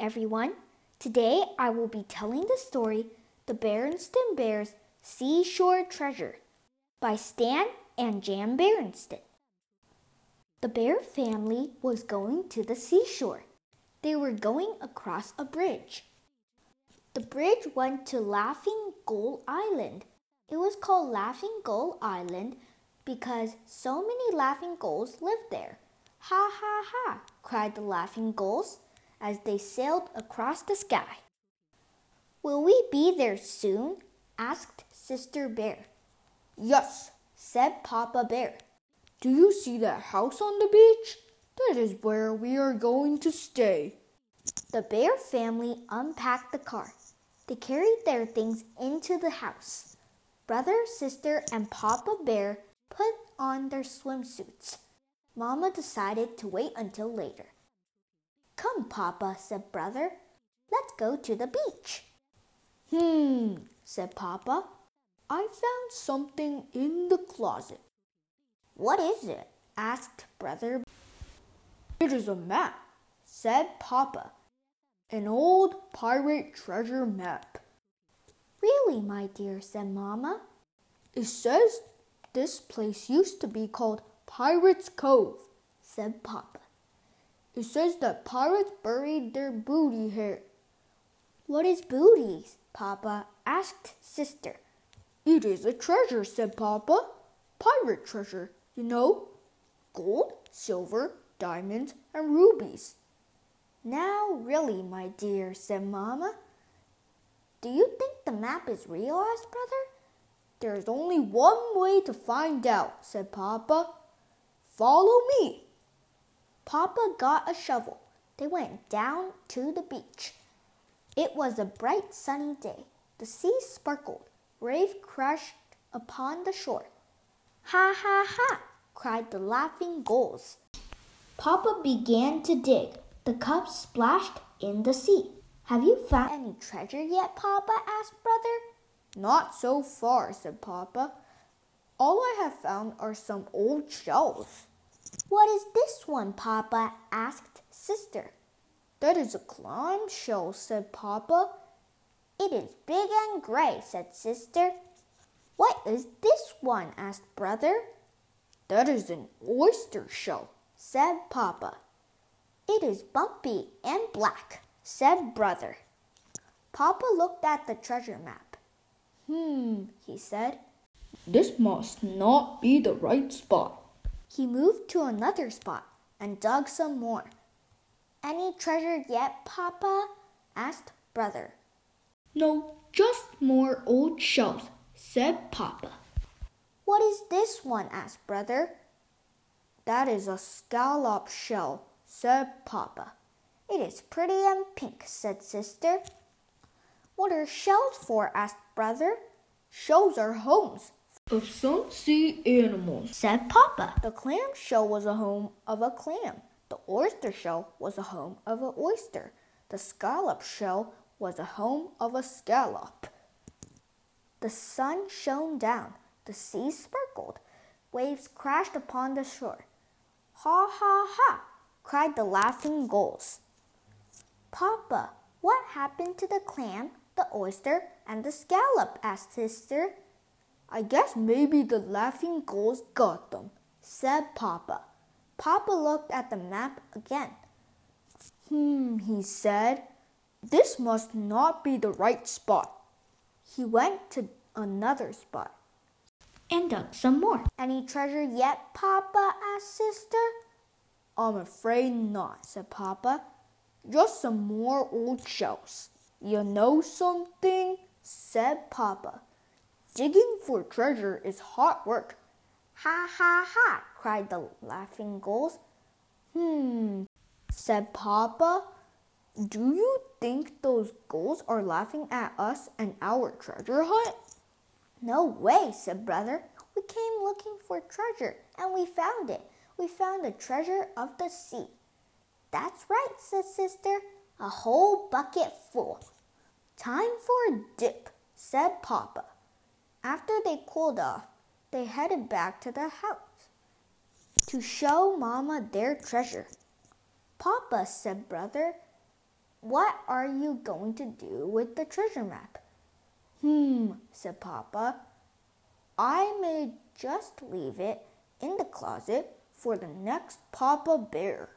everyone. Today I will be telling the story The Berenstain Bears Seashore Treasure by Stan and Jan Berenstain. The bear family was going to the seashore. They were going across a bridge. The bridge went to Laughing Gull Island. It was called Laughing Gull Island because so many laughing gulls lived there. Ha ha ha! cried the laughing gulls as they sailed across the sky. Will we be there soon? asked Sister Bear. Yes, said Papa Bear. Do you see that house on the beach? That is where we are going to stay. The bear family unpacked the car. They carried their things into the house. Brother, sister, and Papa Bear put on their swimsuits. Mama decided to wait until later. Come, Papa, said Brother. Let's go to the beach. Hmm, said Papa. I found something in the closet. What is it? asked Brother. It is a map, said Papa. An old pirate treasure map. Really, my dear, said Mamma. It says this place used to be called Pirates Cove, said Papa. It says that pirates buried their booty here. What is booties? Papa asked Sister. It is a treasure, said Papa. Pirate treasure, you know. Gold, silver, diamonds, and rubies. Now, really, my dear, said Mamma. Do you think the map is real? asked Brother. There's only one way to find out, said Papa. Follow me. Papa got a shovel. They went down to the beach. It was a bright sunny day. The sea sparkled. Waves crashed upon the shore. Ha ha ha! cried the laughing gulls. Papa began to dig. The cups splashed in the sea. Have you found any treasure yet, Papa? asked Brother. Not so far, said Papa. All I have found are some old shells. What is this one, Papa? asked Sister. That is a clam shell, said Papa. It is big and gray, said Sister. What is this one? asked Brother. That is an oyster shell, said Papa. It is bumpy and black, said Brother. Papa looked at the treasure map. Hmm, he said. This must not be the right spot. He moved to another spot and dug some more. Any treasure yet, Papa? asked Brother. No, just more old shells, said Papa. What is this one? asked Brother. That is a scallop shell, said Papa. It is pretty and pink, said Sister. What are shells for? asked Brother. Shells are homes of some sea animals, said Papa. The clam shell was a home of a clam. The oyster shell was a home of an oyster. The scallop shell was a home of a scallop. The sun shone down. The sea sparkled. Waves crashed upon the shore. Ha ha ha! cried the laughing gulls. Papa, what happened to the clam, the oyster, and the scallop? asked Sister. I guess maybe the laughing gulls got them, said Papa. Papa looked at the map again. Hmm, he said. This must not be the right spot. He went to another spot and dug some more. Any treasure yet, Papa? asked Sister. I'm afraid not, said Papa. Just some more old shells. You know something? said Papa. Digging for treasure is hard work. Ha ha ha! cried the laughing gulls. Hmm, said Papa. Do you think those gulls are laughing at us and our treasure hunt? No way, said Brother. We came looking for treasure and we found it. We found the treasure of the sea. That's right, said Sister. A whole bucket full. Time for a dip, said Papa. After they cooled off, they headed back to the house to show Mama their treasure. Papa, said Brother, What are you going to do with the treasure map? Hmm, said Papa. I may just leave it in the closet for the next Papa Bear.